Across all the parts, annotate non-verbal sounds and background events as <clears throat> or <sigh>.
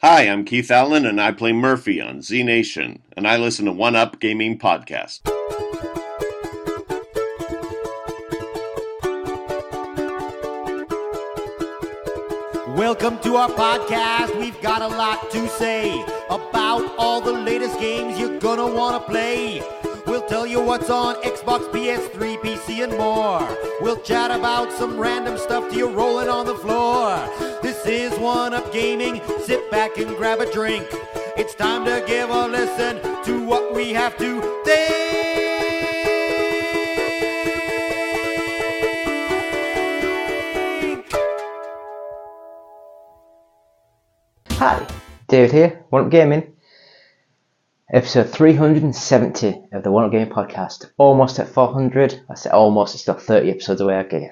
Hi, I'm Keith Allan, and I play Murphy on Z Nation, and I listen to One Up Gaming Podcast. Welcome to our podcast. We've got a lot to say about all the latest games you're gonna wanna play. We'll tell you what's on Xbox, PS3, PC, and more. We'll chat about some random stuff to you rolling on the floor. Is One Up Gaming. Sit back and grab a drink. It's time to give a listen to what we have to think. Hi, David here, One Up Gaming. Episode 370 of the One Up Gaming podcast. Almost at 400. I said almost, it's still 30 episodes away. Okay.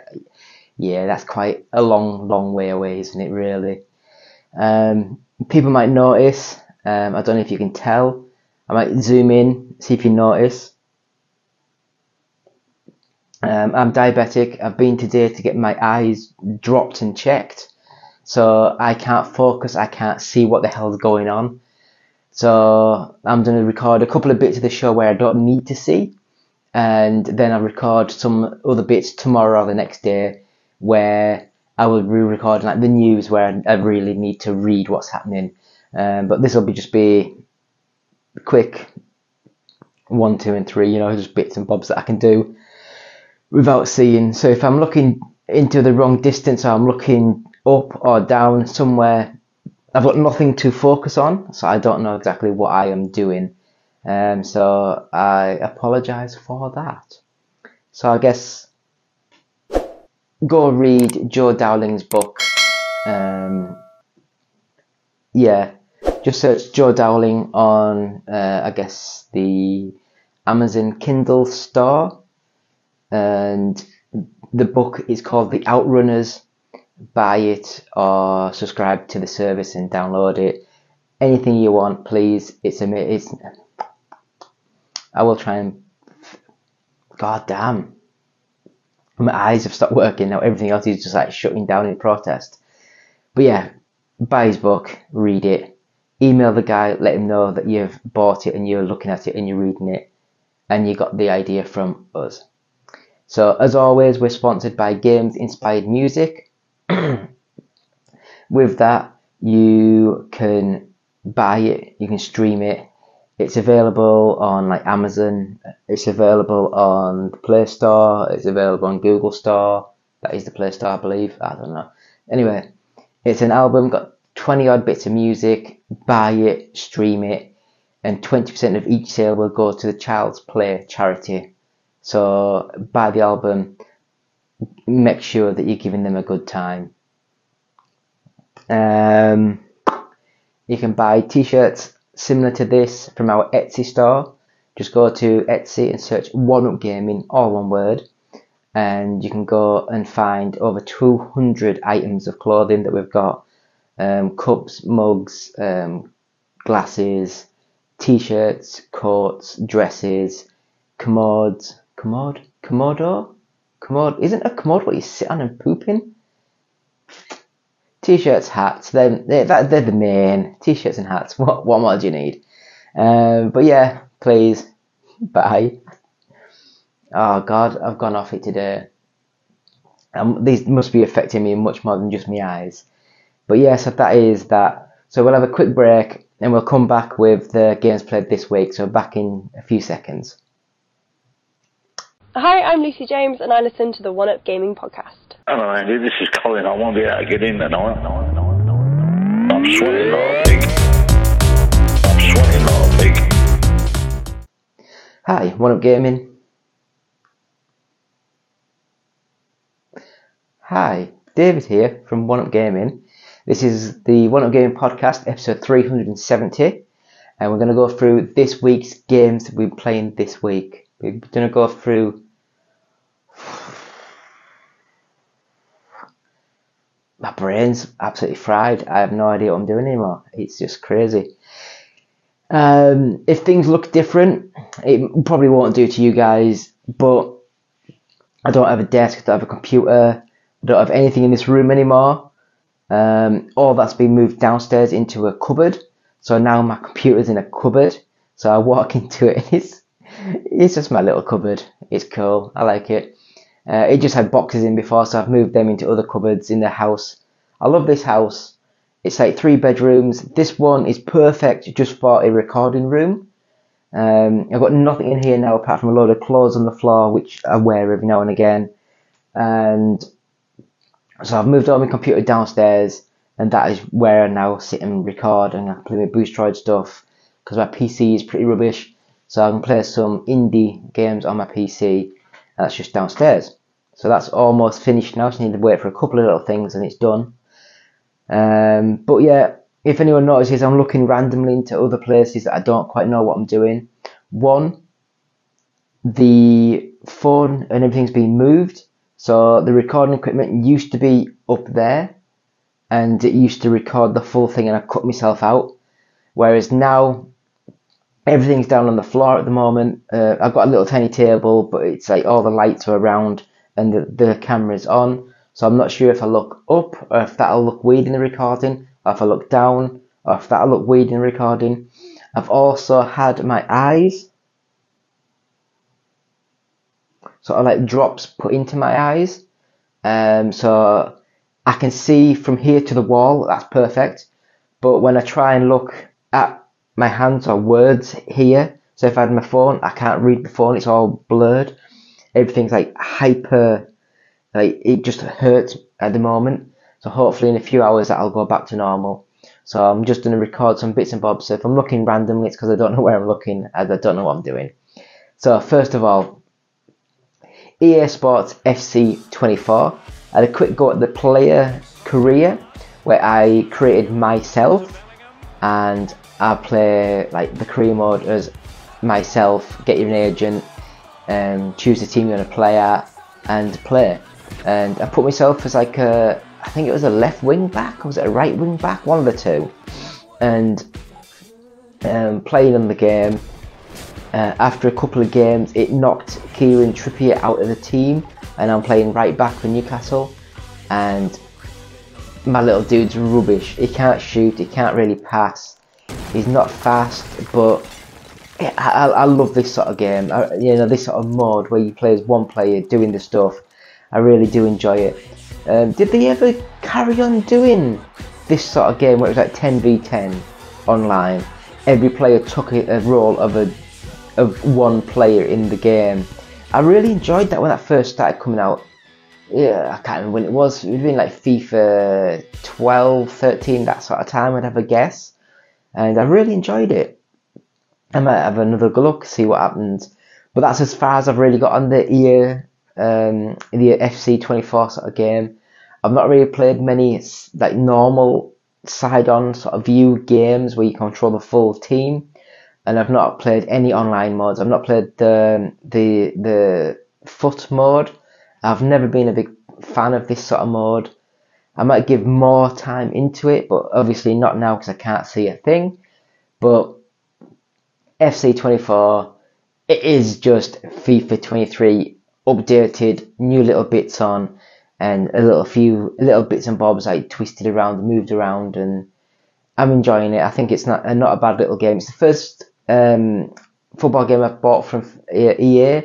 Yeah, that's quite a long, long way away, isn't it, really? Um, people might notice. Um, I don't know if you can tell. I might zoom in, see if you notice. Um, I'm diabetic. I've been today to get my eyes dropped and checked. So I can't focus. I can't see what the hell's going on. So I'm going to record a couple of bits of the show where I don't need to see. And then I'll record some other bits tomorrow or the next day where I will re-record like the news where I really need to read what's happening. Um, but this will be just be quick one, two, and three. You know, just bits and bobs that I can do without seeing. So if I'm looking into the wrong distance or I'm looking up or down somewhere, I've got nothing to focus on, so I don't know exactly what I am doing. Um, so I apologise for that. So I guess go read Joe Dowling's book. Um, yeah, just search Joe Dowling on, uh, I guess, the Amazon Kindle store. And the book is called The Outrunners. Buy it or subscribe to the service and download it. Anything you want, please. It's a it's. I will try and. God damn. My eyes have stopped working now. Everything else is just like shutting down in protest. But yeah, buy his book, read it, email the guy, let him know that you've bought it and you're looking at it and you're reading it, and you got the idea from us. So as always, we're sponsored by Games Inspired Music. <clears throat> With that, you can buy it, you can stream it. It's available on like Amazon. It's available on the Play Store. It's available on Google Store. That is the Play Store, I believe. I don't know. Anyway, it's an album, got 20 odd bits of music. Buy it, stream it, and 20% of each sale will go to the Child's Play charity. So buy the album, make sure that you're giving them a good time. Um, you can buy t-shirts similar to this from our Etsy store. Just go to Etsy and search One Up Gaming, all one word, and you can go and find over 200 items of clothing that we've got: um, cups, mugs, um, glasses, t-shirts, coats, dresses, commodes, commode, commodo, commode. Isn't a commode what you sit on and poop in? T-shirts, hats, they're, they're, they're the main. T-shirts and hats, <laughs> what, what more do you need? Um, but yeah, please, bye. Oh God, I've gone off it today. Um, these must be affecting me much more than just my eyes. But yeah, so that is that. So we'll have a quick break and we'll come back with the games played this week. So back in a few seconds. Hi, I'm Lucy James, and I listen to the One Up Gaming podcast. Hello, Andy. This is Colin. I won't be able to get in tonight. I'm sweating like a pig. I'm sweating like a pig. Hi, One Up Gaming. Hi, David here from One Up Gaming. This is the One Up Gaming podcast, episode 370, and we're going to go through this week's games that we've been playing this week. We're going to go through my brain's absolutely fried. I have no idea what I'm doing anymore. It's just crazy. Um, if things look different, it probably won't do to you guys, but I don't have a desk, I don't have a computer, I don't have anything in this room anymore. Um, all that's been moved downstairs into a cupboard. So now my computer's in a cupboard. So I walk <laughs> into it and it's, it's just my little cupboard. It's cool. I like it. Uh, it just had boxes in before, so I've moved them into other cupboards in the house. I love this house. It's like three bedrooms. This one is perfect just for a recording room. Um, I've got nothing in here now apart from a load of clothes on the floor, which I wear every now and again. And so I've moved all my computer downstairs, and that is where I now sit and record and I play my Boosteroid stuff because my PC is pretty rubbish. So I can play some indie games on my PC. That's just downstairs. So that's almost finished now. Just need to wait for a couple of little things and it's done. Um, but yeah, if anyone notices, I'm looking randomly into other places that I don't quite know what I'm doing. One, the phone and everything's been moved. So the recording equipment used to be up there and it used to record the full thing and I cut myself out. Whereas now everything's down on the floor at the moment. Uh, I've got a little tiny table, but it's like all the lights are around and the, the camera's on. So I'm not sure if I look up or if that'll look weird in the recording, or if I look down or if that'll look weird in the recording. I've also had my eyes sort of like drops put into my eyes. Um, so I can see from here to the wall, that's perfect. But when I try and look at my hands or words here, so if I had my phone, I can't read the phone, it's all blurred. Everything's like hyper, like it just hurts at the moment. So hopefully in a few hours that'll go back to normal. So I'm just going to record some bits and bobs. So if I'm looking randomly, it's because I don't know <laughs> where I'm looking as I don't know what I'm doing. So first of all, EA Sports FC 24. I had a quick go at the player career where I created myself and I play like the career mode as myself, get you an agent, um, choose the team you're going to play at and play. And I put myself as like a, I think it was a left wing back or was it a right wing back? One of the two. And um, playing in the game uh, after a couple of games, it knocked Kieran Trippier out of the team, and I'm playing right back for Newcastle. And my little dude's rubbish. He can't shoot, he can't really pass. He's not fast, but I, I, I love this sort of game. I, you know, this sort of mode where you play as one player doing the stuff. I really do enjoy it. Um, did they ever carry on doing this sort of game where it was like 10v10 online? Every player took a, a role of a of one player in the game. I really enjoyed that when that first started coming out. Yeah, I can't remember when it was. It would have been like FIFA 12, 13, that sort of time, I'd have a guess. And I really enjoyed it. I might have another look, see what happens. But that's as far as I've really got on the um, the FC 24 sort of game. I've not really played many like normal side-on sort of view games where you control the full team and I've not played any online modes. I've not played the the the foot mode. I've never been a big fan of this sort of mode. I might give more time into it, but obviously not now because I can't see a thing. But FC24, it is just FIFA 23 updated, new little bits on, and a little few little bits and bobs like twisted around, moved around, and I'm enjoying it. I think it's not not a bad little game. It's the first um, football game I've bought from EA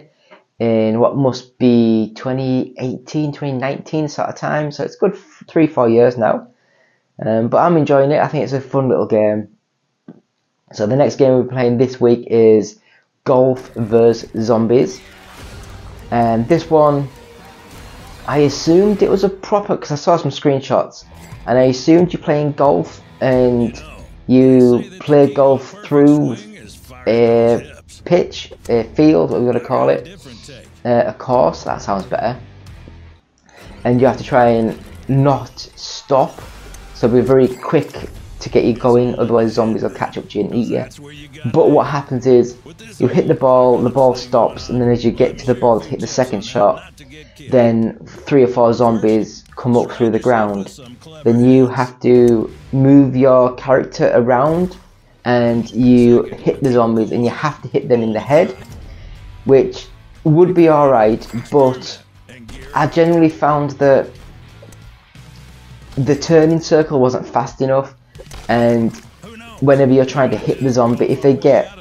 in what must be 2018, 2019 sort of time. So it's good three, four years now. Um, but I'm enjoying it. I think it's a fun little game. So the next game we're playing this week is Golf vs Zombies. And this one, I assumed it was a proper, because I saw some screenshots, and I assumed you're playing golf and you play golf through a pitch, a field, what we're going to call it, uh, a course, that sounds better. And you have to try and not stop, so be very quick to get you going, otherwise zombies will catch up to you and eat you. But what happens is, you hit the ball, the ball stops, and then as you get to the ball to hit the second shot, then three or four zombies come up through the ground. Then you have to move your character around and you hit the zombies and you have to hit them in the head, which would be alright, but I generally found that the turning circle wasn't fast enough, and whenever you're trying to hit the zombie, if they get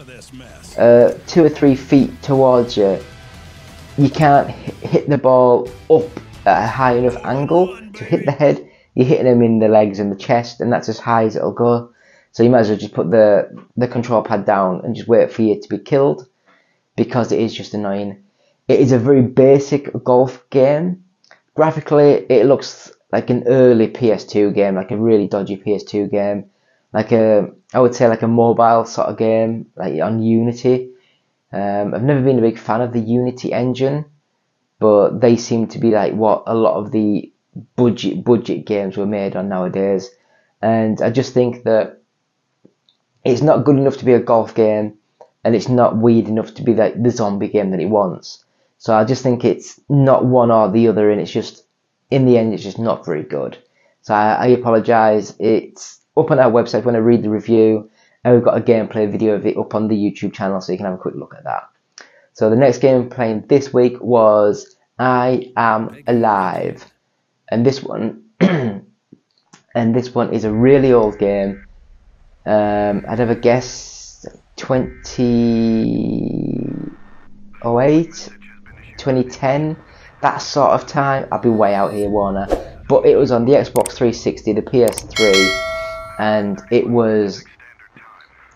uh, two or three feet towards you, you can't hit the ball up at a high enough angle to hit the head. You're hitting them in the legs and the chest, and that's as high as it'll go. So you might as well just put the the control pad down and just wait for you to be killed, because it is just annoying. It is a very basic golf game. Graphically, it looks like an early PS2 game, like a really dodgy PS2 game, like a I would say like a mobile sort of game, like on Unity. Um, I've never been a big fan of the Unity engine, but they seem to be like what a lot of the budget budget games were made on nowadays, and I just think that it's not good enough to be a golf game, and it's not weird enough to be like the zombie game that it wants. So I just think it's not one or the other, and it's just in the end, it's just not very good. So I, I apologise. It's up on our website when I read the review, and we've got a gameplay video of it up on the YouTube channel, so you can have a quick look at that. So the next game I'm playing this week was I Am Alive, and this one, <clears throat> and this one is a really old game. Um, I'd have a guess 2008, 2010, that sort of time. I'd be way out here, Warner. But it was on the Xbox 360, the PS3, and it was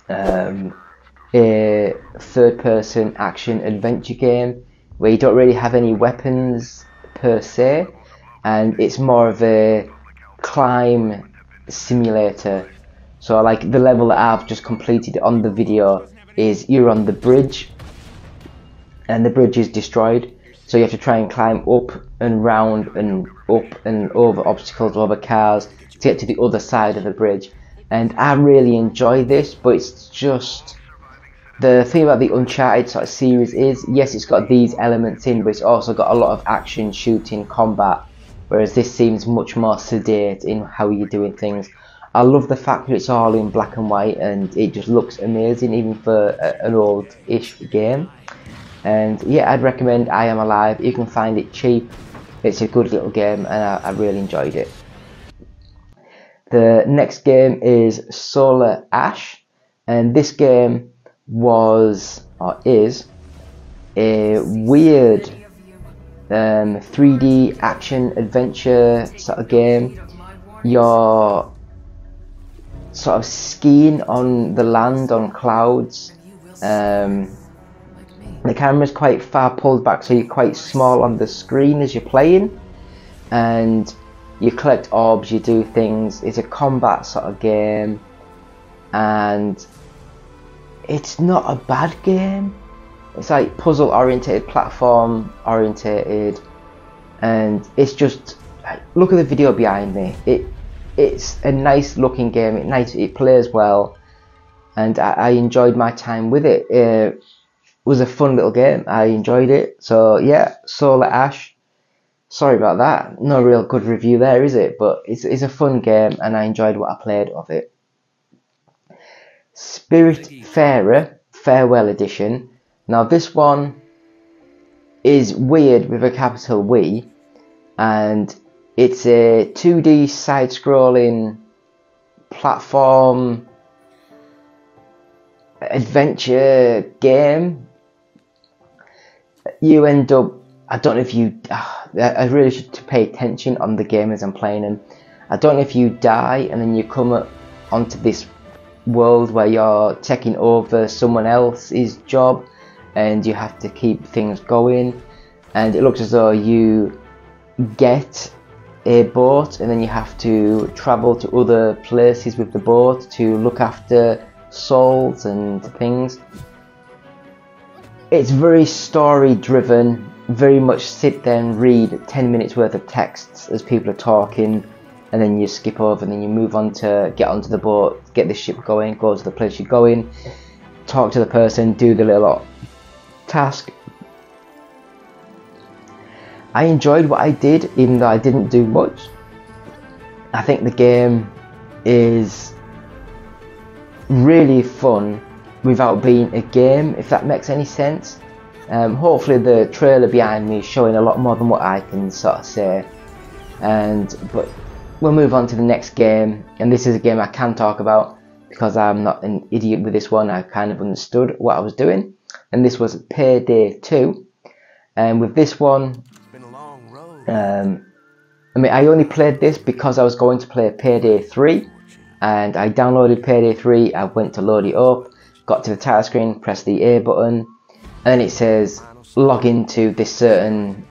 um, a third-person action adventure game where you don't really have any weapons per se, and it's more of a climb simulator. So like the level that I've just completed on the video is you're on the bridge and the bridge is destroyed so you have to try and climb up and round and up and over obstacles over cars to get to the other side of the bridge and I really enjoy this but it's just the thing about the Uncharted sort of series is yes it's got these elements in but it's also got a lot of action shooting combat whereas this seems much more sedate in how you're doing things I love the fact that it's all in black and white and it just looks amazing even for a, an old-ish game. And yeah, I'd recommend I Am Alive. You can find it cheap. It's a good little game and I, I really enjoyed it. The next game is Solar Ash and this game was or is a weird um, 3D action adventure sort of game. You're sort of skiing on the land on clouds. Um, the camera's quite far pulled back, so you're quite small on the screen as you're playing, and you collect orbs, you do things. It's a combat sort of game, and it's not a bad game. It's like puzzle orientated, platform orientated, and it's just look at the video behind me. It it's a nice looking game. It nice. It plays well, and I, I enjoyed my time with it. It was a fun little game. I enjoyed it. So yeah, Solar Ash. Sorry about that. No real good review there, is it? But it's it's a fun game, and I enjoyed what I played of it. Spiritfarer Farewell Edition. Now this one is weird with a capital W, and it's a 2D side-scrolling platform adventure game. You end up. I don't know if you. Uh, I really should pay attention on the game as I'm playing and I don't know if you die and then you come up onto this world where you're taking over someone else's job and you have to keep things going. And it looks as though you get a boat and then you have to travel to other places with the boat to look after souls and things. It's very story driven, very much sit there and read 10 minutes worth of texts as people are talking and then you skip over and then you move on to get onto the boat, get the ship going, go to the place you're going, talk to the person, do the little task, I enjoyed what I did, even though I didn't do much. I think the game is really fun without being a game, if that makes any sense. Um, hopefully, the trailer behind me is showing a lot more than what I can sort of say. And but we'll move on to the next game, and this is a game I can talk about because I'm not an idiot with this one. I kind of understood what I was doing, and this was Payday 2. And with this one, um, I mean, I only played this because I was going to play Payday 3, and I downloaded Payday 3. I went to load it up, got to the title screen, press the A button, and it says log into this certain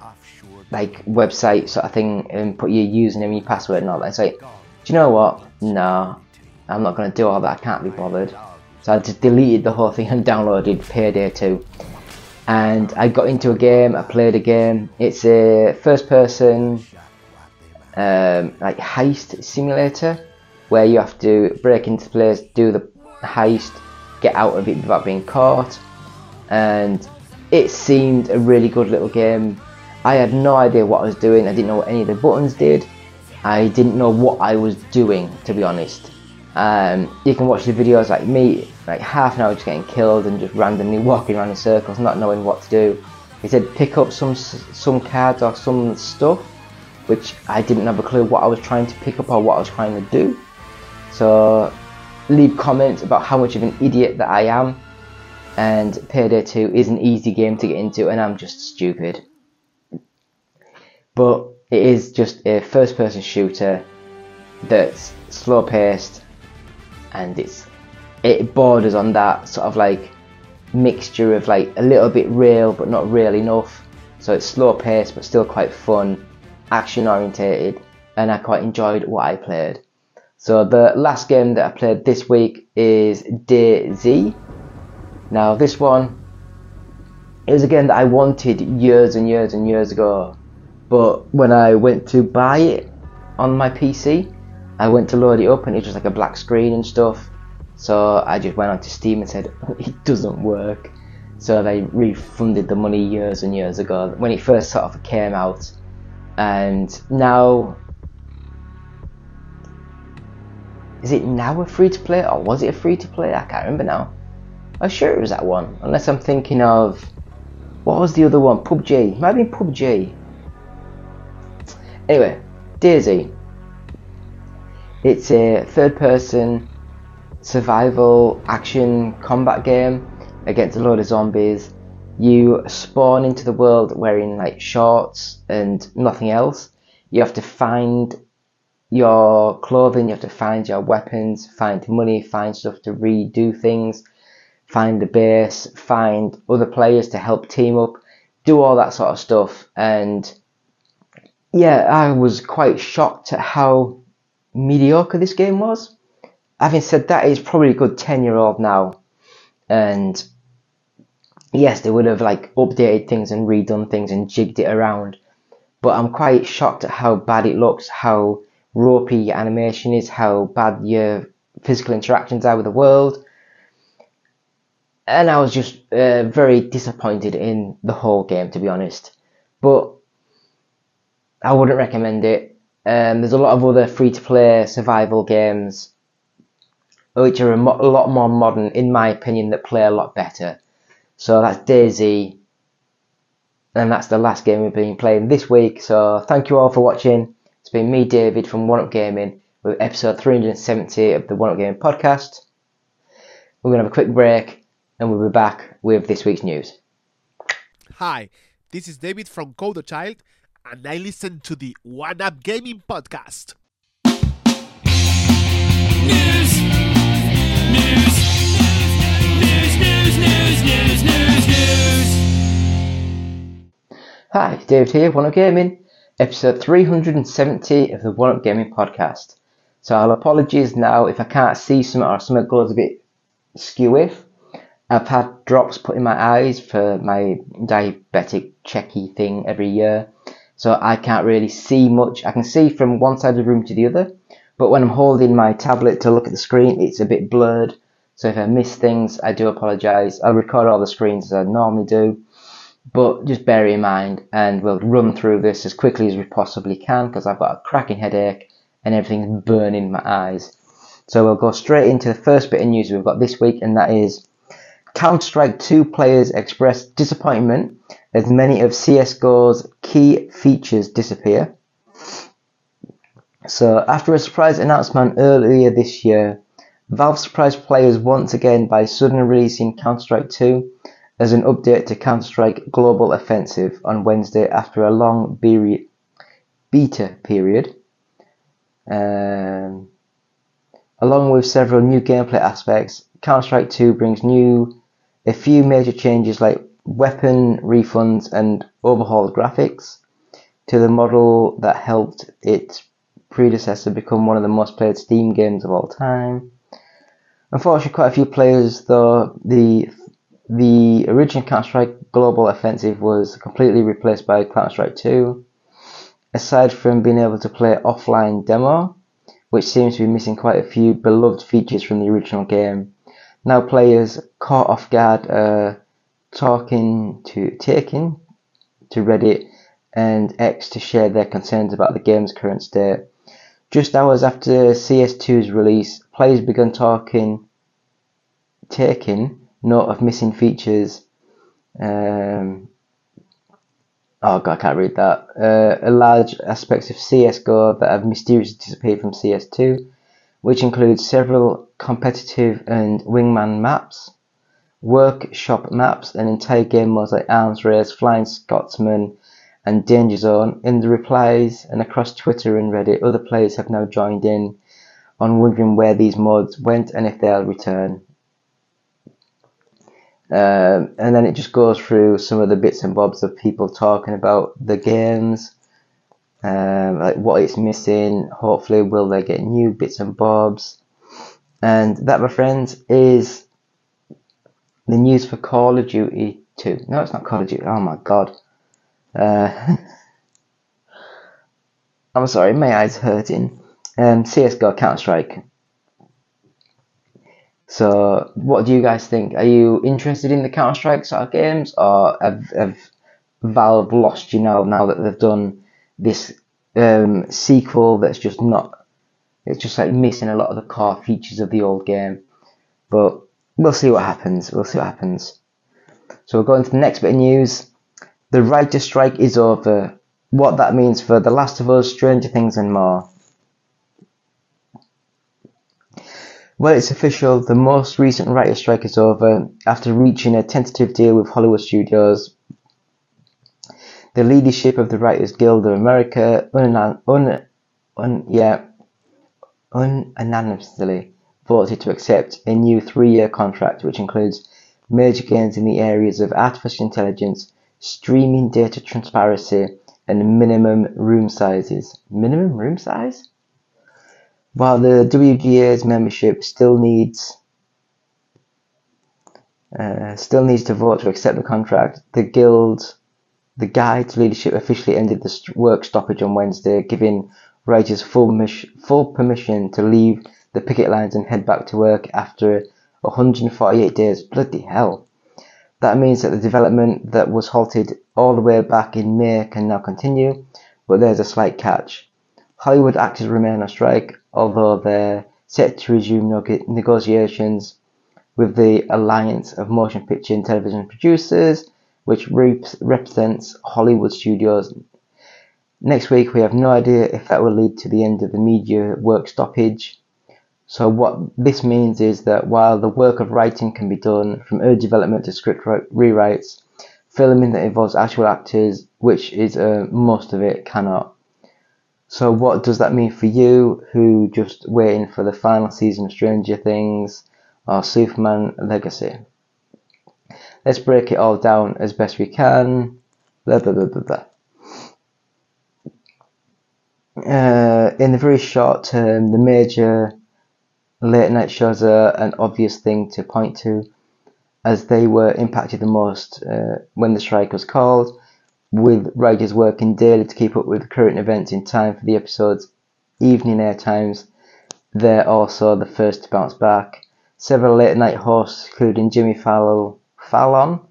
like website sort of thing and put your username your password and all that. It's like, do you know what? No, I'm not going to do all that. I can't be bothered. So I just deleted the whole thing and <laughs> downloaded Payday 2. And I got into a game. I played a game. It's a first-person um, like heist simulator where you have to break into place, do the heist, get out of it without being caught. And it seemed a really good little game. I had no idea what I was doing. I didn't know what any of the buttons did. I didn't know what I was doing, to be honest. Um, you can watch the videos like me, like half an hour just getting killed and just randomly walking around in circles, not knowing what to do. He said pick up some some cards or some stuff, which I didn't have a clue what I was trying to pick up or what I was trying to do. So leave comments about how much of an idiot that I am. And Payday 2 is an easy game to get into, and I'm just stupid but it is just a first person shooter that's slow paced and it's it borders on that sort of like mixture of like a little bit real but not real enough so it's slow paced but still quite fun action orientated and I quite enjoyed what I played so the last game that I played this week is DayZ now this one is a game that I wanted years and years and years ago but when I went to buy it on my PC, I went to load it up and it was just like a black screen and stuff. So I just went onto Steam and said <laughs> it doesn't work. So they refunded the money years and years ago when it first sort of came out. And now is it now a free to play or was it a free to play? I can't remember now. I'm sure it was that one, unless I'm thinking of what was the other one? PUBG. It might been PUBG. Anyway, DayZ. It's a third person survival action combat game against a load of zombies. You spawn into the world wearing like shorts and nothing else. You have to find your clothing, you have to find your weapons, find money, find stuff to redo things, find the base, find other players to help team up, do all that sort of stuff. And yeah, I was quite shocked at how mediocre this game was. Having said that, it's probably a good 10 year old now. And yes, they would have like updated things and redone things and jigged it around. But I'm quite shocked at how bad it looks, how ropey animation is, how bad your physical interactions are with the world. And I was just uh, very disappointed in the whole game, to be honest. But I wouldn't recommend it. Um, there's a lot of other free to play survival games which are a, mo- a, lot more modern, in my opinion, that play a lot better. So that's DayZ, and that's the last game we've been playing this week. So thank you all for watching. It's been me, David, from One Up Gaming, with episode 370 of the One Up Gaming podcast. We're going to have a quick break, and we'll be back with this week's news. Hi, this is David from Coder Child and I listen to the One Up Gaming podcast. News, news, news, news, news, news, news, news. Hi, David here, One Up Gaming, episode 370 of the One Up Gaming podcast. So I'll apologies now if I can't see something or something goes a bit skewy. I've had drops put in my eyes for my diabetic checky thing every year so I can't really see much. I can see from one side of the room to the other, but when I'm holding my tablet to look at the screen, it's a bit blurred. So if I miss things, I do apologise. I'll record all the screens as I normally do, but just bear in mind, and we'll run through this as quickly as we possibly can because I've got a cracking headache and everything's burning my eyes. So we'll go straight into the first bit of news we've got this week, and that is Counter Strike 2 players express disappointment as many of CSGO's key features disappear. So, after a surprise announcement earlier this year, Valve surprised players once again by suddenly releasing Counter Strike 2 as an update to Counter Strike Global Offensive on Wednesday after a long beta period. Um, along with several new gameplay aspects, Counter Strike 2 brings new a few major changes like weapon refunds and overhauled graphics to the model that helped its predecessor become one of the most played Steam games of all time. Unfortunately, quite a few players, though, the the original Counter Strike Global Offensive was completely replaced by Counter Strike 2. Aside from being able to play offline demo, which seems to be missing quite a few beloved features from the original game, now players caught off guard are talking to taking to Reddit and X to share their concerns about the game's current state. Just hours after CS2's release, players began talking, taking note of missing features. Um, oh god, I can't read that. Uh, a large aspects of CS:GO that have mysteriously disappeared from CS2, which includes several competitive and wingman maps, workshop maps, and entire game modes like Arms Race, Flying Scoutsman, and Danger Zone. In the replies and across Twitter and Reddit, other players have now joined in on wondering where these mods went and if they'll return. Um, and then it just goes through some of the bits and bobs of people talking about the games, um, like what it's missing. Hopefully, will they get new bits and bobs? And that, my friends, is the news for Call of Duty 2. No, it's not Call of Duty. Oh my god. Uh, <laughs> I'm sorry, my eyes hurting. Um, CS:GO Counter Strike. So, what do you guys think? Are you interested in the Counter Strike sort of games, or have, have Valve lost you now? Now that they've done this um, sequel that's just not, it's just like missing a lot of the core features of the old game. But we'll see what happens. We'll see what happens. So we're going to the next bit of news. The writer strike is over. What that means for The Last of Us, Stranger Things, and more. Well, it's official. The most recent writer strike is over after reaching a tentative deal with Hollywood studios. The leadership of the Writers Guild of America unanimously voted to accept a new three-year contract, which includes major gains in the areas of artificial intelligence, streaming data transparency, and minimum room sizes. Minimum room size? While the WGA's membership still needs uh, still needs to vote to accept the contract, the guild, the guide's leadership officially ended the work stoppage on Wednesday, giving writers full, mis- full permission to leave the picket lines and head back to work after 148 days. Bloody hell! That means that the development that was halted all the way back in May can now continue, but there's a slight catch. Hollywood actors remain on strike, although they're set to resume neg- negotiations with the Alliance of Motion Picture and Television Producers, which rep- represents Hollywood studios. Next week, we have no idea if that will lead to the end of the media work stoppage. So, what this means is that while the work of writing can be done from early development to script ri- rewrites, filming that involves actual actors, which is uh, most of it, cannot. So, what does that mean for you who just waiting for the final season of Stranger Things or Superman Legacy? Let's break it all down as best we can. Blah blah blah blah blah. Uh, in the very short term, the major late night shows are an obvious thing to point to, as they were impacted the most uh, when the strike was called, with writers working daily to keep up with current events in time for the episode's evening air times. They're also the first to bounce back. Several late night hosts, including Jimmy Fallon, Fallon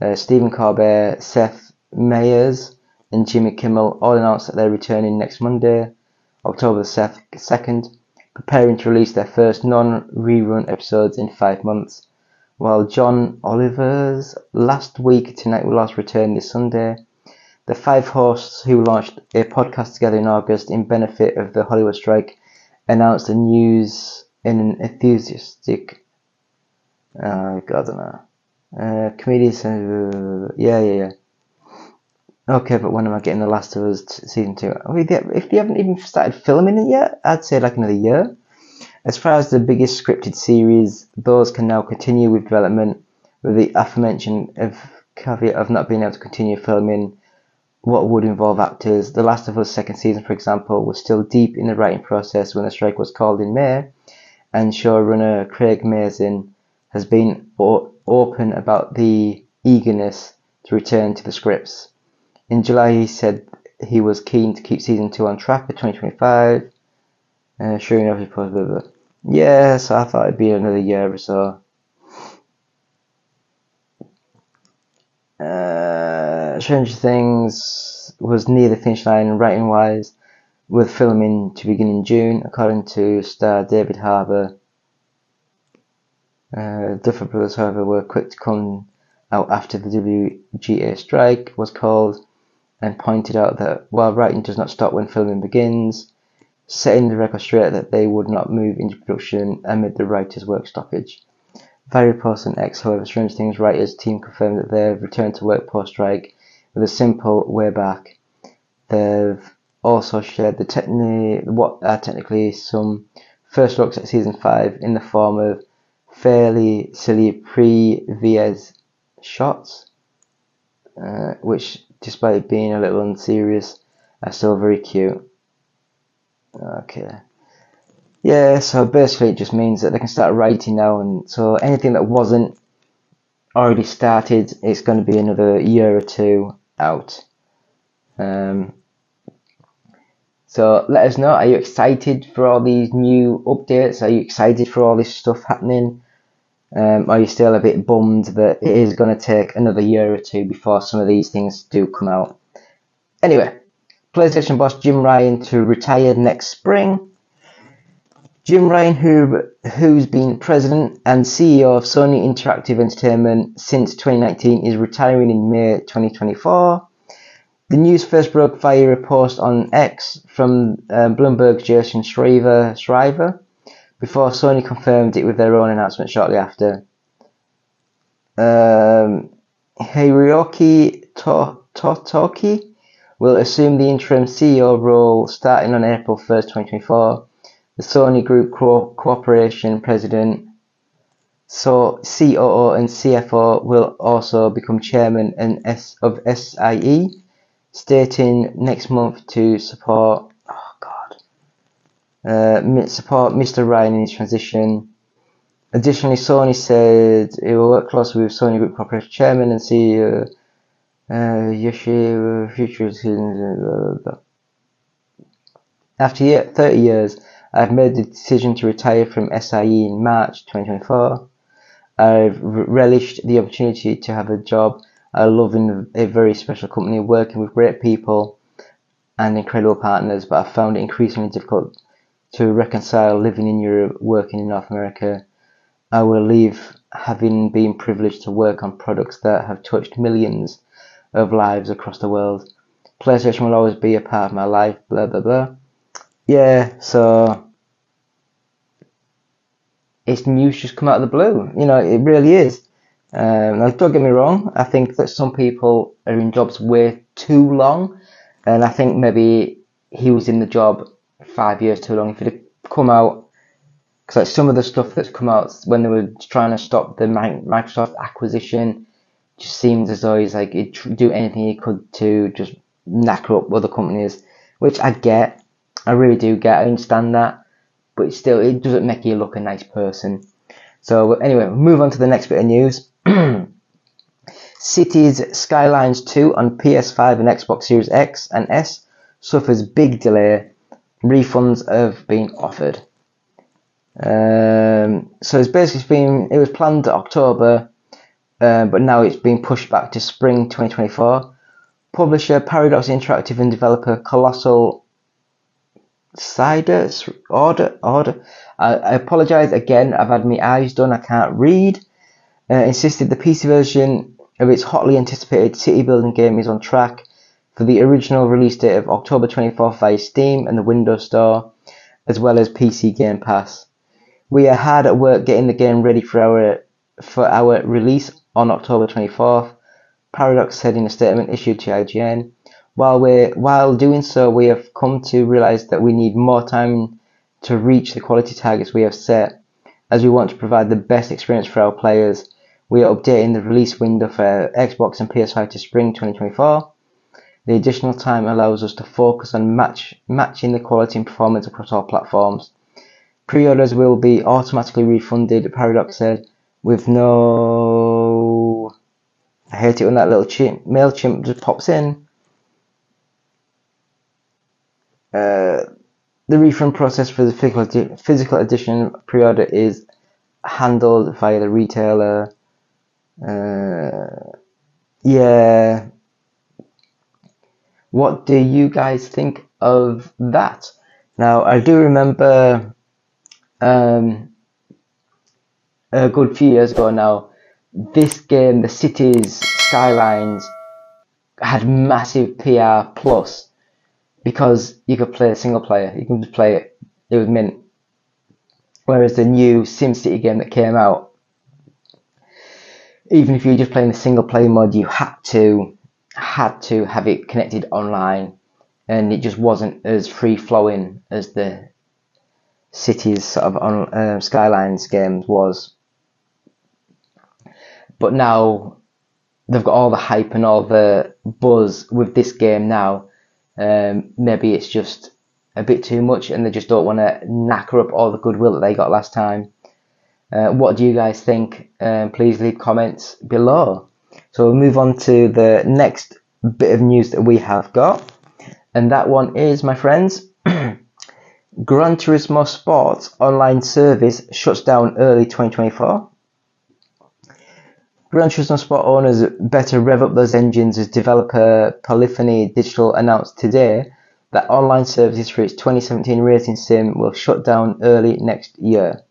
uh, Stephen Colbert, Seth Meyers, and Jimmy Kimmel, all announced that they're returning next Monday, October the 2nd, preparing to release their first non-rerun episodes in five months. While John Oliver's Last Week Tonight Will Last return this Sunday, The five hosts who launched a podcast together in August in benefit of the Hollywood strike announced the news in an enthusiastic. Uh, I don't know. Uh, comedians. Uh, yeah, yeah, yeah. Okay, but when am I getting The Last of Us t- season two? I mean, they- If they haven't even started filming it yet, I'd say like another year. As far as the biggest scripted series, those can now continue with development, with the aforementioned of caveat of not being able to continue filming what would involve actors. The Last of Us second season, for example, was still deep in the writing process when the strike was called in May, and showrunner Craig Mazin has been open about the eagerness to return to the scripts. In July, he said he was keen to keep season two on track for 2025. Uh, sure enough, he posted. Yeah, so I thought it'd be another year or so. Uh, Stranger Things was near the finish line writing wise, with filming to begin in June, according to star David Harbour. Uh, Duffer Brothers, however, were quick to come out after the WGA strike was called and pointed out that while writing does not stop when filming begins, setting the record straight that they would not move into production amid the writers' work stoppage. Via post on X, however, Stranger Things writers team confirmed that they have returned to work post strike with a simple way back. They've also shared the techni- what are technically some first looks at season five in the form of fairly silly pre-VS shots, uh, which, despite being a little unserious, are still very cute. Okay. Yeah, so basically it just means that they can start writing now, and so anything that wasn't already started, it's going to be another year or two out. Um, so let us know. Are you excited for all these new updates? Are you excited for all this stuff happening? Um, are you still a bit bummed that it is going to take another year or two before some of these things do come out? Anyway, PlayStation boss Jim Ryan to retire next spring. Jim Ryan, who who's been president and CEO of Sony Interactive Entertainment since 2019, is retiring in May 2024. The news first broke via a post on X from uh, Bloomberg's Jason Schreier, Schreier before Sony confirmed it with their own announcement shortly after. Um, Hiroki to- will assume the interim CEO role starting on April 1st, 2024. The Sony Group Co- Cooperation President, so COO and CFO will also become chairman and S- of SIE, stating next month to support. Oh God. Uh, support Mr. Ryan in his transition. Additionally, Sony said it will work closely with Sony Group Corporation Chairman and CEO uh, Yoshihiro Futures. Uh, uh, after ye- 30 years, I've made the decision to retire from SIE in March 2024. I've re- relished the opportunity to have a job uh, I love in a very special company, working with great people and incredible partners, but I've found it increasingly difficult to reconcile living in Europe, working in North America. I will leave having been privileged to work on products that have touched millions of lives across the world. PlayStation will always be a part of my life, blah blah blah. Yeah, so it's news just come out of the blue. You know, it really is. Um, now, don't get me wrong. I think that some people are in jobs way too long, and I think maybe he was in the job five years too long. If had come out, because like some of the stuff that's come out when they were trying to stop the Microsoft acquisition, just seems as though he's like he'd do anything he could to just knacker up other companies, which I get. I really do get. I understand that, but still it doesn't make you look a nice person. So anyway, we'll move on to the next bit of news. <clears throat> Cities Skylines 2 on PS5 and Xbox Series X and S suffers big delay. Refunds have been offered. Um, so it's basically been it was planned October, uh, but now it's being pushed back to spring 2024. Publisher Paradox Interactive and developer Colossal Cider Order Order. I, I apologise again. I've had my eyes done. I can't read. Uh, insisted the PC version of its hotly anticipated city building game is on track for the original release date of October 24th via Steam and the Windows Store, as well as PC Game Pass. We are hard at work getting the game ready for our for our release on October 24th, Paradox said in a statement issued to IGN. While we while doing so, we have come to realize that we need more time to reach the quality targets we have set, as we want to provide the best experience for our players. We are updating the release window for Xbox and PS5 to spring 2024. The additional time allows us to focus on match, matching the quality and performance across all platforms. Pre-orders will be automatically refunded, Paradox said, with no... I hate it when that little chimp, MailChimp just pops in. Uh, the refund process for the physical, physical edition pre-order is handled via the retailer. Uh, yeah. What do you guys think of that? Now, I do remember um, a good few years ago now, this game, the cities, skylines, had massive PR plus because you could play single player. You can just play it. It was mint. Whereas the new SimCity game that came out, even if you were just playing the single player mode, you had to had to have it connected online, and it just wasn't as free flowing as the cities sort of on uh, skylines games was. But now they've got all the hype and all the buzz with this game now. Um, maybe it's just a bit too much, and they just don't want to knacker up all the goodwill that they got last time. Uh, what do you guys think? Um, please leave comments below. So we'll move on to the next bit of news that we have got, and that one is, my friends, <clears throat> Gran Turismo Sports online service shuts down early 2024. Gran Turismo Sport owners better rev up those engines as developer Polyphony Digital announced today that online services for its 2017 racing sim will shut down early next year.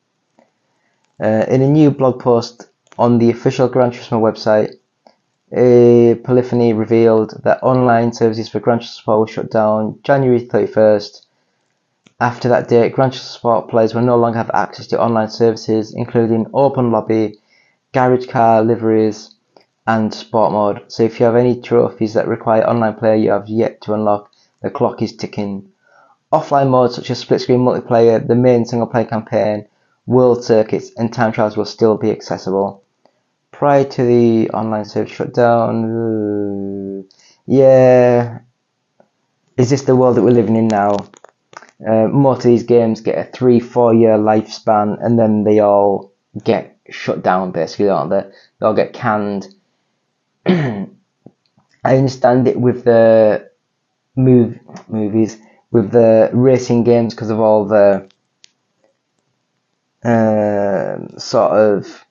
Uh, in a new blog post on the official Gran Turismo website, Polyphony revealed that online services for Gran Turismo Sport will shut down January 31st. After that date, Gran Turismo Sport players will no longer have access to online services, including Open Lobby, garage car liveries, and sport mode. So if you have any trophies that require online play you have yet to unlock, the clock is ticking. Offline modes such as split screen multiplayer, the main single player campaign, world circuits, and time trials will still be accessible. Prior to the online service shutdown, uh, yeah, is this the world that we're living in now? Uh, most of these games get a three, four year lifespan and then they all get shut down basically, aren't they? They all get canned. <clears throat> I understand it with the move movies, with the racing games because of all the um sort of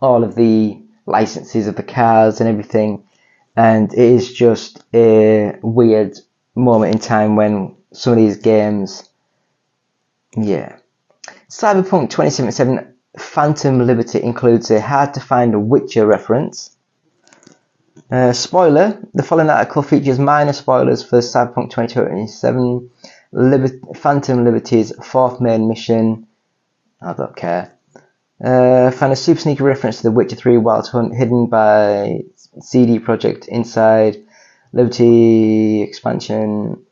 all of the licenses of the cars and everything, and it is just a weird moment in time when some of these games, yeah. Cyberpunk 2077 Phantom Liberty includes a hard to find Witcher reference. Uh, spoiler the following article features minor spoilers for Cyberpunk 2077 Liber- Phantom Liberty's fourth main mission. I don't care. Uh, found a super sneaky reference to The Witcher 3 Wild Hunt hidden by CD Projekt inside Liberty expansion.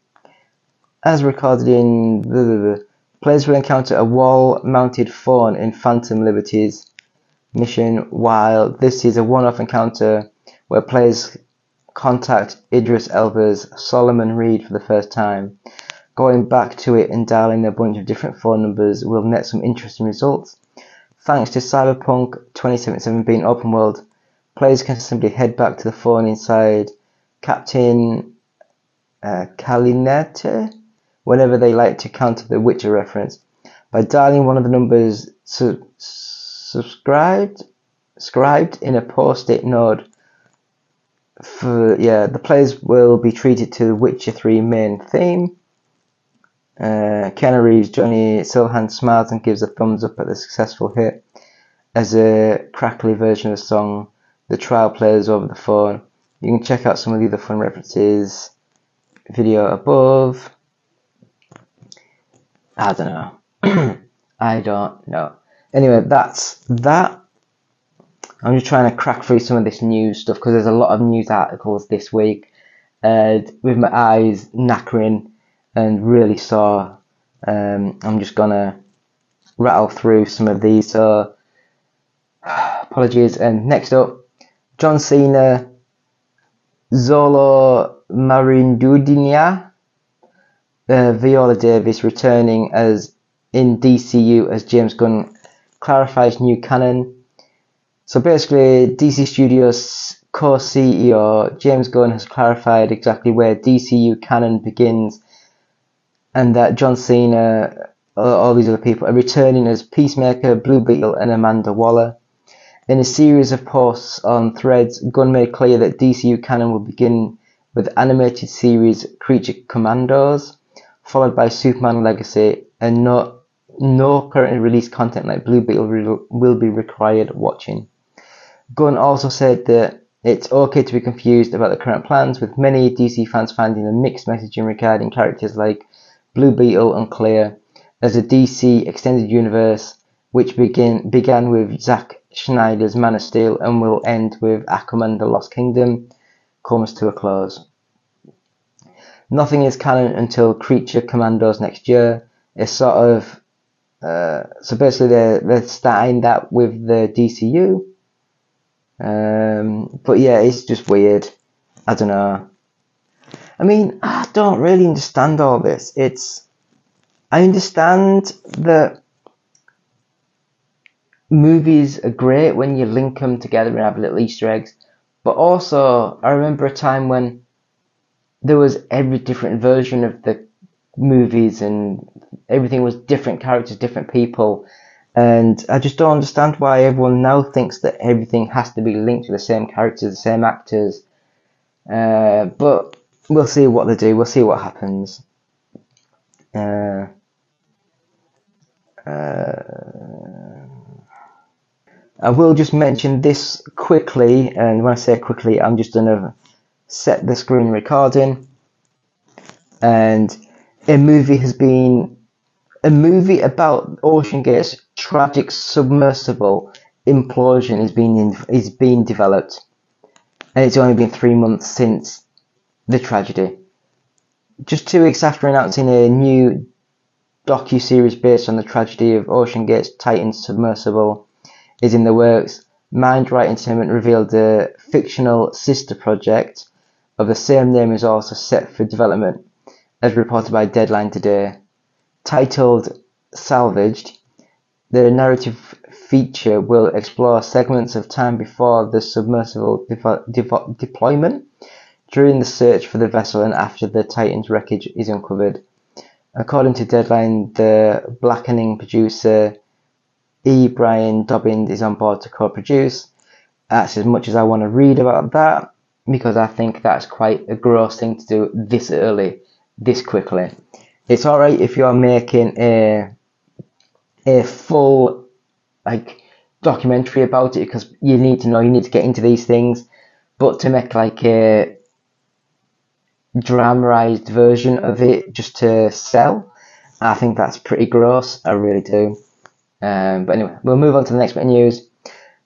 As recorded in. Blah, blah, blah. Players will encounter a wall-mounted phone in Phantom Liberty's mission, while this is a one-off encounter where players contact Idris Elba's Solomon Reed for the first time. Going back to it and dialing a bunch of different phone numbers will net some interesting results. Thanks to Cyberpunk 2077 being open world, players can simply head back to the phone inside Captain uh, whenever they like to counter the Witcher reference. By dialing one of the numbers su- subscribed scribed in a post-it note for yeah, the players will be treated to the Witcher 3 main theme. Uh, Keanu Reeves, Johnny Silverhand smiles and gives a thumbs up at the successful hit. As a crackly version of the song, the trial plays over the phone. You can check out some of the other fun references video above. I don't know. <clears throat> I don't know. Anyway, that's that. I'm just trying to crack through some of this news stuff because there's a lot of news articles this week. And with my eyes knackering and really sore, um, I'm just gonna rattle through some of these. So, <sighs> apologies. And next up, John Cena, Xolo Maridueña, uh, Viola Davis returning as in DCU as James Gunn clarifies new canon. So basically, DC Studios co-CEO James Gunn has clarified exactly where DCU canon begins, and that John Cena, all these other people, are returning as Peacemaker, Blue Beetle, and Amanda Waller. In a series of posts on Threads, Gunn made clear that DCU canon will begin with animated series Creature Commandos, followed by Superman Legacy, and no no currently released content like Blue Beetle re- will be required watching. Gunn also said that it's okay to be confused about the current plans, with many DC fans finding a mixed messaging regarding characters like Blue Beetle and unclear, as a DC extended universe which begin, began with Zack Snyder's Man of Steel and will end with Aquaman the Lost Kingdom comes to a close. Nothing is canon until Creature Commandos next year. It's sort of uh, so basically they're they're starting that with the DCU. Um, but yeah, it's just weird. I don't know. I mean, I don't really understand all this. It's I understand that movies are great when you link them together and have little Easter eggs. But also, I remember a time when there was every different version of the movies and everything was different characters, different people. And I just don't understand why everyone now thinks that everything has to be linked to the same characters, the same actors. Uh, but we'll see what they do. We'll see what happens. Uh, uh, I will just mention this quickly, and when I say quickly, I'm just gonna set the screen recording. And a movie has been a movie about OceanGate's tragic submersible implosion is being in, is being developed, and it's only been three months since the tragedy. Just two weeks after announcing a new docu series based on the tragedy of OceanGate's Titan submersible is in the works, MindRiot Entertainment revealed a fictional sister project of the same name is also set for development, as reported by Deadline today. Titled Salvaged, the narrative feature will explore segments of time before the submersible deployment, during the search for the vessel, and after the Titan's wreckage is uncovered. According to Deadline, the Blackening producer E. Brian Dobbins is on board to co-produce. That's as much as I want to read about that because I think that's quite a gross thing to do this early, this quickly. It's alright if you're making a a full like documentary about it because you need to know, you need to get into these things, but to make like a dramatized version of it just to sell, I think that's pretty gross. I really do. Um, but anyway, we'll move on to the next bit of news.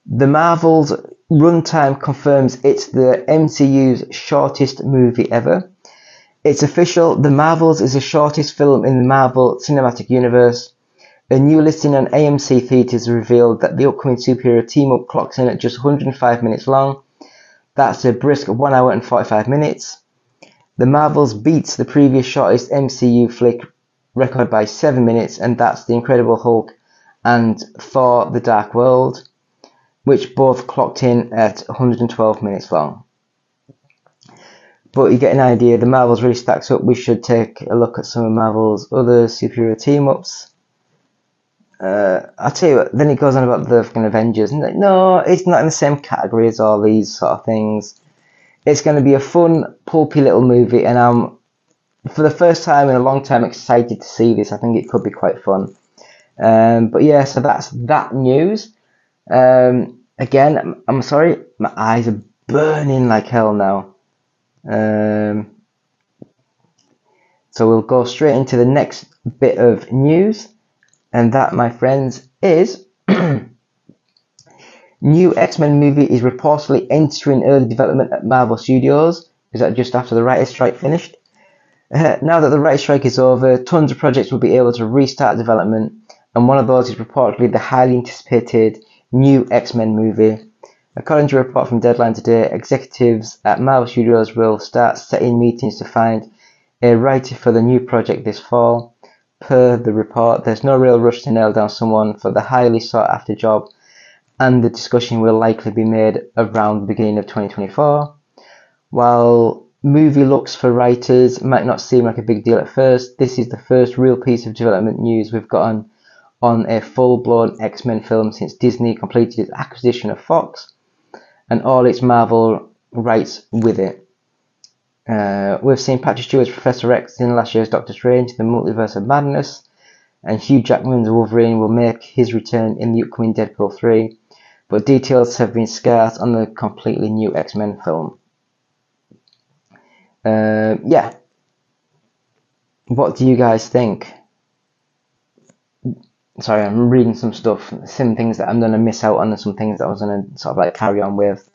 The Marvels runtime confirms it's the MCU's shortest movie ever. It's official, The Marvels is the shortest film in the Marvel Cinematic Universe. A new listing on AMC Theatres revealed that the upcoming superhero team up clocks in at just 105 minutes long. That's a brisk 1 hour and 45 minutes. The Marvels beats the previous shortest MCU flick record by 7 minutes, and that's The Incredible Hulk and Thor The Dark World, which both clocked in at 112 minutes long. But you get an idea, the Marvels really stacks up. We should take a look at some of Marvel's other superhero team ups. Uh, I'll tell you what, then it goes on about the fucking Avengers. And like, no, it's not in the same category as all these sort of things. It's going to be a fun, pulpy little movie, and I'm, for the first time in a long time, excited to see this. I think it could be quite fun. Um, but yeah, so that's that news. Um, again, I'm, I'm sorry, my eyes are burning like hell now. Um, so we'll go straight into the next bit of news, and that, my friends, is <clears throat> new X Men movie is reportedly entering early development at Marvel Studios. Is that just after the writer's strike finished? Uh, now that the writer's strike is over, tons of projects will be able to restart development, and one of those is reportedly the highly anticipated new X Men movie. According to a report from Deadline today, executives at Marvel Studios will start setting meetings to find a writer for the new project this fall. Per the report, there's no real rush to nail down someone for the highly sought after job, and the discussion will likely be made around the beginning of 2024. While movie looks for writers might not seem like a big deal at first, this is the first real piece of development news we've gotten on a full blown X Men film since Disney completed its acquisition of Fox and all its Marvel rights with it. Uh, we've seen Patrick Stewart's Professor X in last year's Doctor Strange, The Multiverse of Madness, and Hugh Jackman's Wolverine will make his return in the upcoming Deadpool 3, but details have been scarce on the completely new X Men film. Uh, yeah. What do you guys think? Sorry, I'm reading some stuff, some things that I'm going to miss out on, and some things that I was going to sort of like carry on with.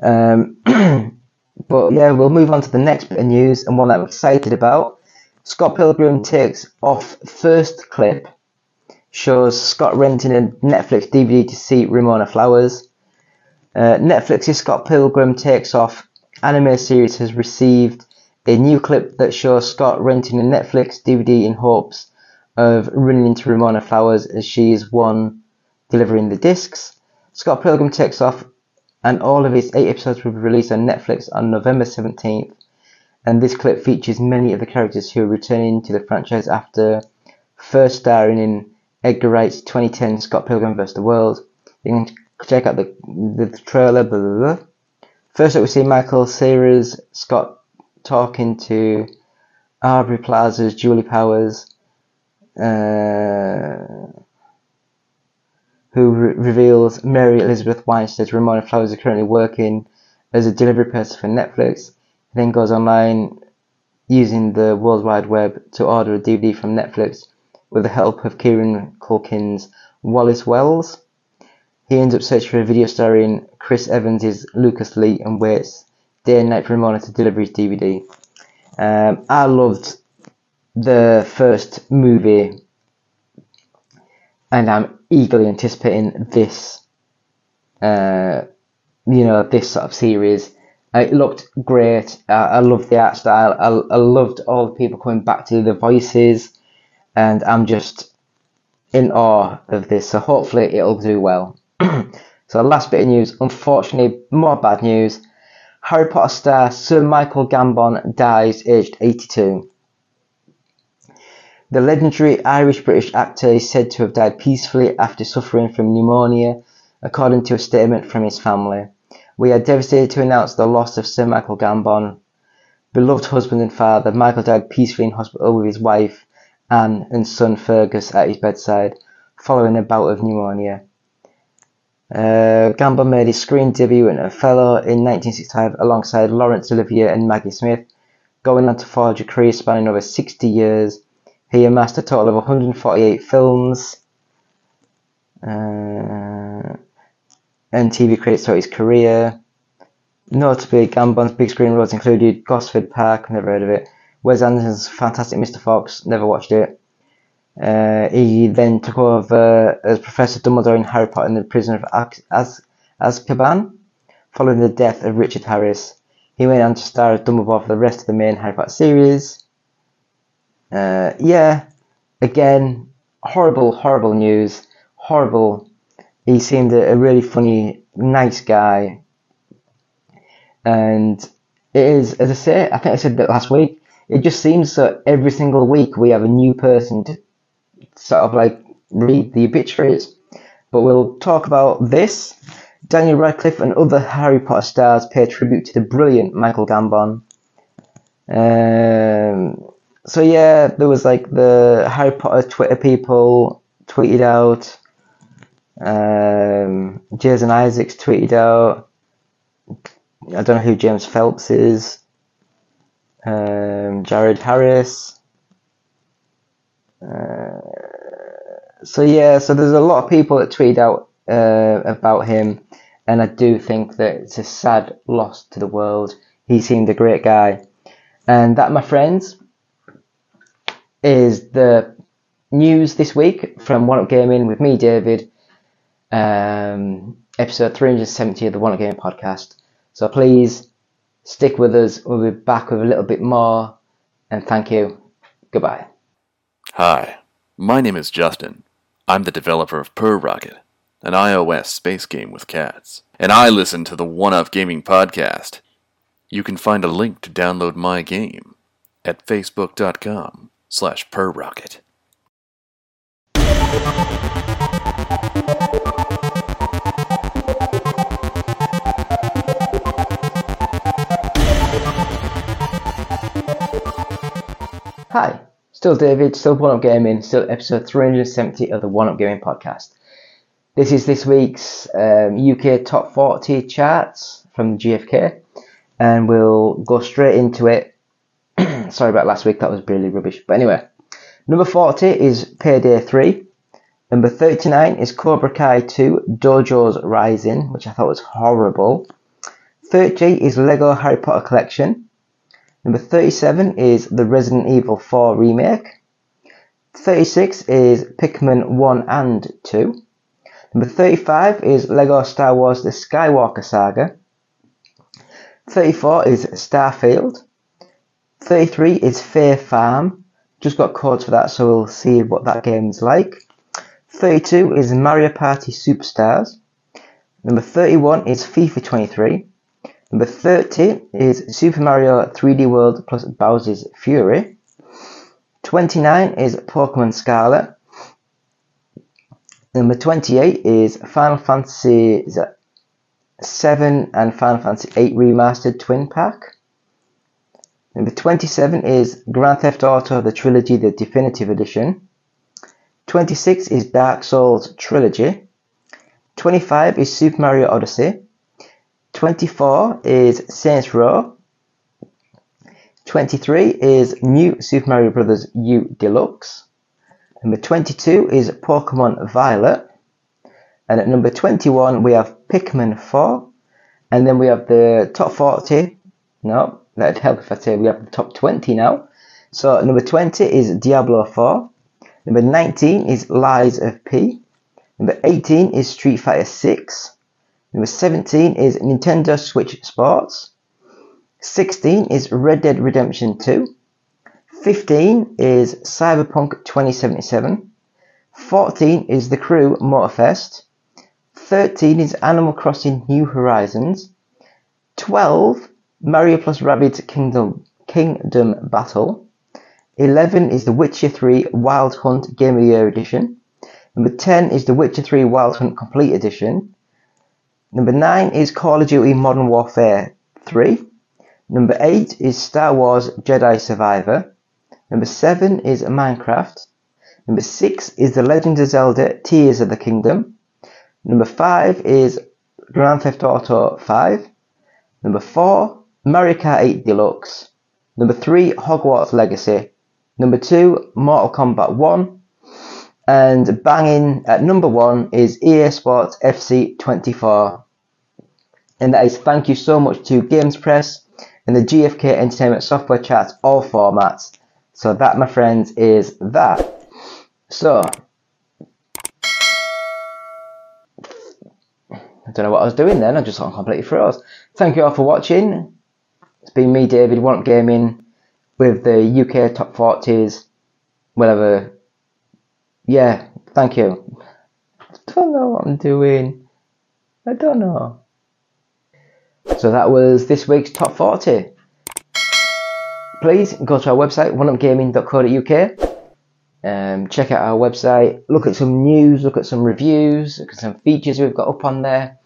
Um, <clears throat> but yeah, we'll move on to the next bit of news and one that I'm excited about. Scott Pilgrim takes off first clip, shows Scott renting a Netflix DVD to see Ramona Flowers. Uh, Netflix's Scott Pilgrim takes off anime series has received a new clip that shows Scott renting a Netflix DVD in hopes of running into Ramona Flowers as she is one delivering the discs. Scott Pilgrim takes off, and all of its eight episodes will be released on Netflix on November 17th. And this clip features many of the characters who are returning to the franchise after first starring in Edgar Wright's 2010 Scott Pilgrim vs. the World. You can check out the, the trailer. Blah, blah, blah. First up, we see Michael Cera's Scott talking to Aubrey Plaza's Julie Powers, uh, who re- reveals Mary Elizabeth Winstead's Ramona Flowers is currently working as a delivery person for Netflix. He then goes online using the World Wide Web to order a DVD from Netflix with the help of Kieran Culkin's Wallace Wells. He ends up searching for a video starring Chris Evans' Lucas Lee and waits day and night for Ramona to deliver his DVD. Um, I loved the first movie, and I'm eagerly anticipating this. Uh, you know, this sort of series. Uh, It looked great. Uh, I loved the art style. I, I loved all the people coming back to the voices, and I'm just in awe of this. So hopefully it'll do well. <clears throat> so last bit of news. Unfortunately, more bad news. Harry Potter star Sir Michael Gambon dies aged 82. The legendary Irish-British actor is said to have died peacefully after suffering from pneumonia, according to a statement from his family. We are devastated to announce the loss of Sir Michael Gambon. Beloved husband and father, Michael died peacefully in hospital with his wife, Anne, and son Fergus at his bedside, following a bout of pneumonia. Uh, Gambon made his screen debut in Othello in 1965 alongside Laurence Olivier and Maggie Smith, going on to forge a career spanning over 60 years. He amassed a total of 148 films uh, and TV credits throughout his career. Notably, Gambon's big screen roles included Gosford Park, never heard of it, Wes Anderson's Fantastic Mr. Fox, never watched it. Uh, he then took over as Professor Dumbledore in Harry Potter and the Prisoner of Az- Az- Azkaban, following the death of Richard Harris. He went on to star as Dumbledore for the rest of the main Harry Potter series. Uh, yeah, again, horrible, horrible news. Horrible. He seemed a, a really funny, nice guy. And it is, as I say, I think I said that last week, it just seems that every single week we have a new person to sort of like read the obituaries. But we'll talk about this. Daniel Radcliffe and other Harry Potter stars pay tribute to the brilliant Michael Gambon. Um, so yeah, there was like the Harry Potter Twitter people tweeted out. Um, Jason Isaacs tweeted out. I don't know who James Phelps is. Um, Jared Harris. Uh, so yeah, so there's a lot of people that tweet out uh, about him, and I do think that it's a sad loss to the world. He seemed a great guy, and that, my friends, is the news this week from One Up Gaming with me, David. Um, episode 370 of the One Up Gaming podcast. So please stick with us. We'll be back with a little bit more, and thank you. Goodbye. Hi, my name is Justin. I'm the developer of Per Rocket, an iOS space game with cats, and I listen to the One Up Gaming podcast. You can find a link to download my game at facebook.com slash perrocket. Hi, still David, still One Up Gaming, still episode 370 of the One Up Gaming podcast. This is this week's um, UK Top 40 charts from GFK, and we'll go straight into it. Sorry about last week, that was really rubbish. But anyway, number 40 is Payday 3. Number 39 is Cobra Kai 2 Dojo's Rising, which I thought was horrible. 30 is Lego Harry Potter Collection. Number 37 is the Resident Evil 4 remake. 36 is Pikmin 1 and 2. Number 35 is Lego Star Wars The Skywalker Saga. 34 is Starfield. 33 is Fae Farm. Just got codes for that, so we'll see what that game's like. 32 is Mario Party Superstars. Number 31 is FIFA 23. Number 30 is Super Mario 3D World plus Bowser's Fury. 29 is Pokemon Scarlet. Number 28 is Final Fantasy 7 and Final Fantasy 8 Remastered Twin Pack. Number 27 is Grand Theft Auto The Trilogy The Definitive Edition. 26 is Dark Souls Trilogy. 25 is Super Mario Odyssey. 24 is Saints Row. 23 is New Super Mario Bros. U Deluxe. Number 22 is Pokemon Violet. And at number 21 we have Pikmin 4. And then we have the top 40. No, that'd help if I say we have the top 20 now. So number 20 is Diablo 4. Number 19 is Lies of P. Number 18 is Street Fighter 6. Number 17 is Nintendo Switch Sports. 16 is Red Dead Redemption 2. 15 is Cyberpunk 2077. 14 is The Crew Motorfest. 13 is Animal Crossing New Horizons. 12 Mario plus Rabbids Kingdom Kingdom Battle. 11 is The Witcher 3 Wild Hunt Game of the Year Edition. Number 10 is The Witcher 3 Wild Hunt Complete Edition. Number 9 is Call of Duty Modern Warfare 3. Number 8 is Star Wars Jedi Survivor. Number 7 is Minecraft. Number 6 is The Legend of Zelda Tears of the Kingdom. Number 5 is Grand Theft Auto 5. Number 4, Mario Kart 8 Deluxe. Number 3, Hogwarts Legacy. Number 2, Mortal Kombat 1. And banging at number 1 is EA Sports FC 24. And that is thank you so much to Games Press and the GFK Entertainment Software Charts, all formats. So that, my friends, is that. So, I don't know what I was doing then, I just got completely froze. Thank you all for watching. It's been me, David, Up Gaming, with the UK Top 40s, whatever. Yeah, thank you. I don't know what I'm doing. I don't know. So that was this week's Top 40. Please go to our website, oneupgaming.co.uk. Um, check out our website, look at some news, look at some reviews, look at some features we've got up on there.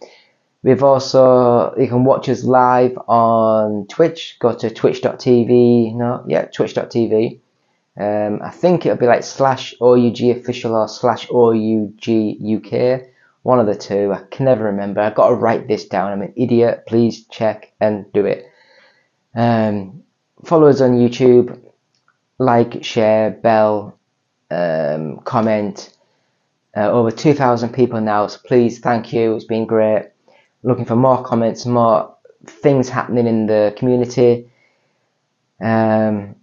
We've also, you can watch us live on Twitch. Go to twitch.tv. No, yeah, twitch.tv. Um, I think it'll be like slash OUG official or slash OUG UK. One of the two. I can never remember. I've got to write this down. I'm an idiot. Please check and do it. Um, follow us on YouTube. Like, share, bell, um, comment. Uh, over 2,000 people now, so please, thank you. It's been great. Looking for more comments, more things happening in the community. Um,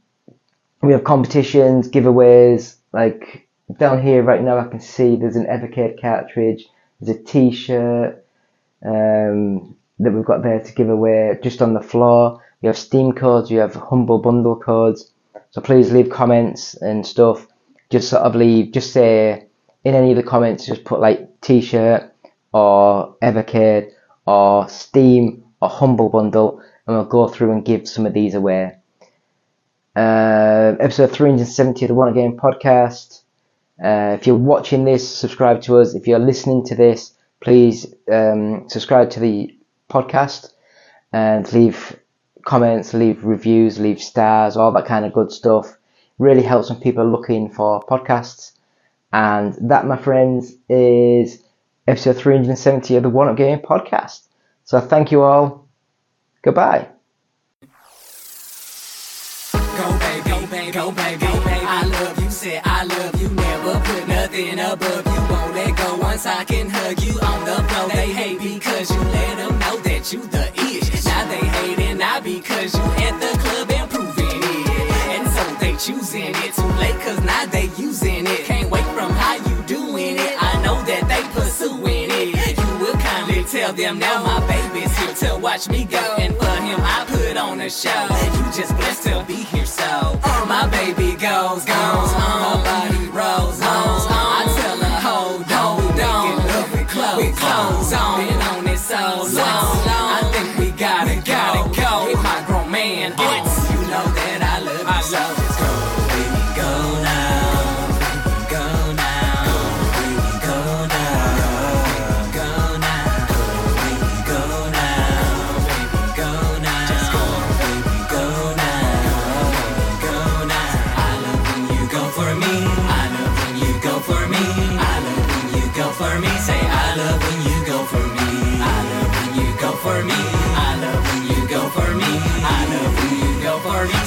we have competitions, giveaways. Like down here right now, I can see there's an Evercade cartridge. There's a T-shirt um, that we've got there to give away just on the floor. We have Steam codes. We have Humble Bundle codes. So please leave comments and stuff. Just sort of leave. Just say in any of the comments, just put like T-shirt or Evercade or Steam or Humble Bundle, and we'll go through and give some of these away. Uh, episode 370 of the One Game podcast. Uh, if you're watching this, subscribe to us. If you're listening to this, please um, subscribe to the podcast and leave comments, leave reviews, leave stars, all that kind of good stuff. Really helps when people are looking for podcasts. And that, my friends, is episode 370 of the One Up Gaming podcast. So thank you all. Goodbye. Go baby, go baby. I love you, said I love you. Never put nothing above you. Won't let go once I can hug you on the floor. They hate because you let them know that you the ish. Now they hating not because you at the club it. And so they choosing it too late cause now they using it. Can't wait from how you doing it. I know that they pursuing tell them now my baby's here to watch me go. And for him I put on a show. You just blessed to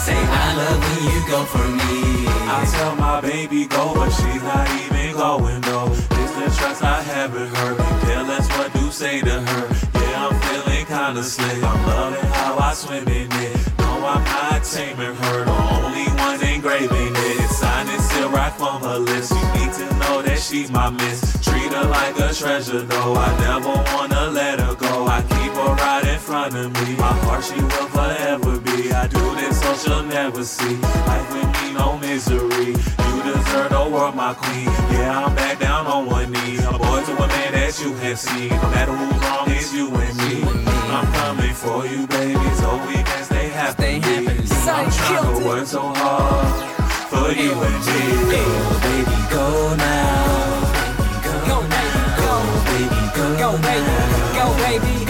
Say I love when you go for me. I tell my baby go, but she's not even going though. It's the trust I have in her. Yeah, that's what do say to her. Yeah, I'm feeling kinda slick. I'm loving how I swim in it. No, I'm not taming her. The only one engraving it. Sign it still right from her lips. You need to know that she's my miss. Treat her like a treasure though. I never wanna let her go. I keep her right in front of me. My heart she will forever be. I do this so she'll never see. Life with me, no misery. You deserve the world, my queen. Yeah, I'm back down on one knee. A boy to a man that you have seen. No matter who's wrong, it's you and me. I'm coming for you, baby. So we can stay happy. I'm trying to work so hard for you and me. Go, baby, go now. Go, baby, go. Baby, go, Go, baby, go, baby, go, baby,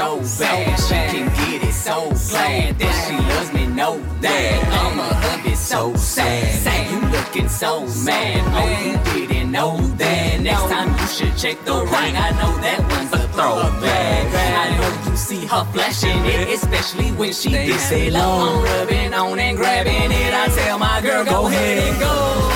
so bad, she can get it so glad that she loves me. no that I'm a hubby, so sad. Say you looking so mad, oh you didn't know that. Next time you should check the ring. I know that one's a throwback. I know you see her flashing it, especially when she gets it low. I'm rubbing on and grabbing it. I tell my girl, go ahead and go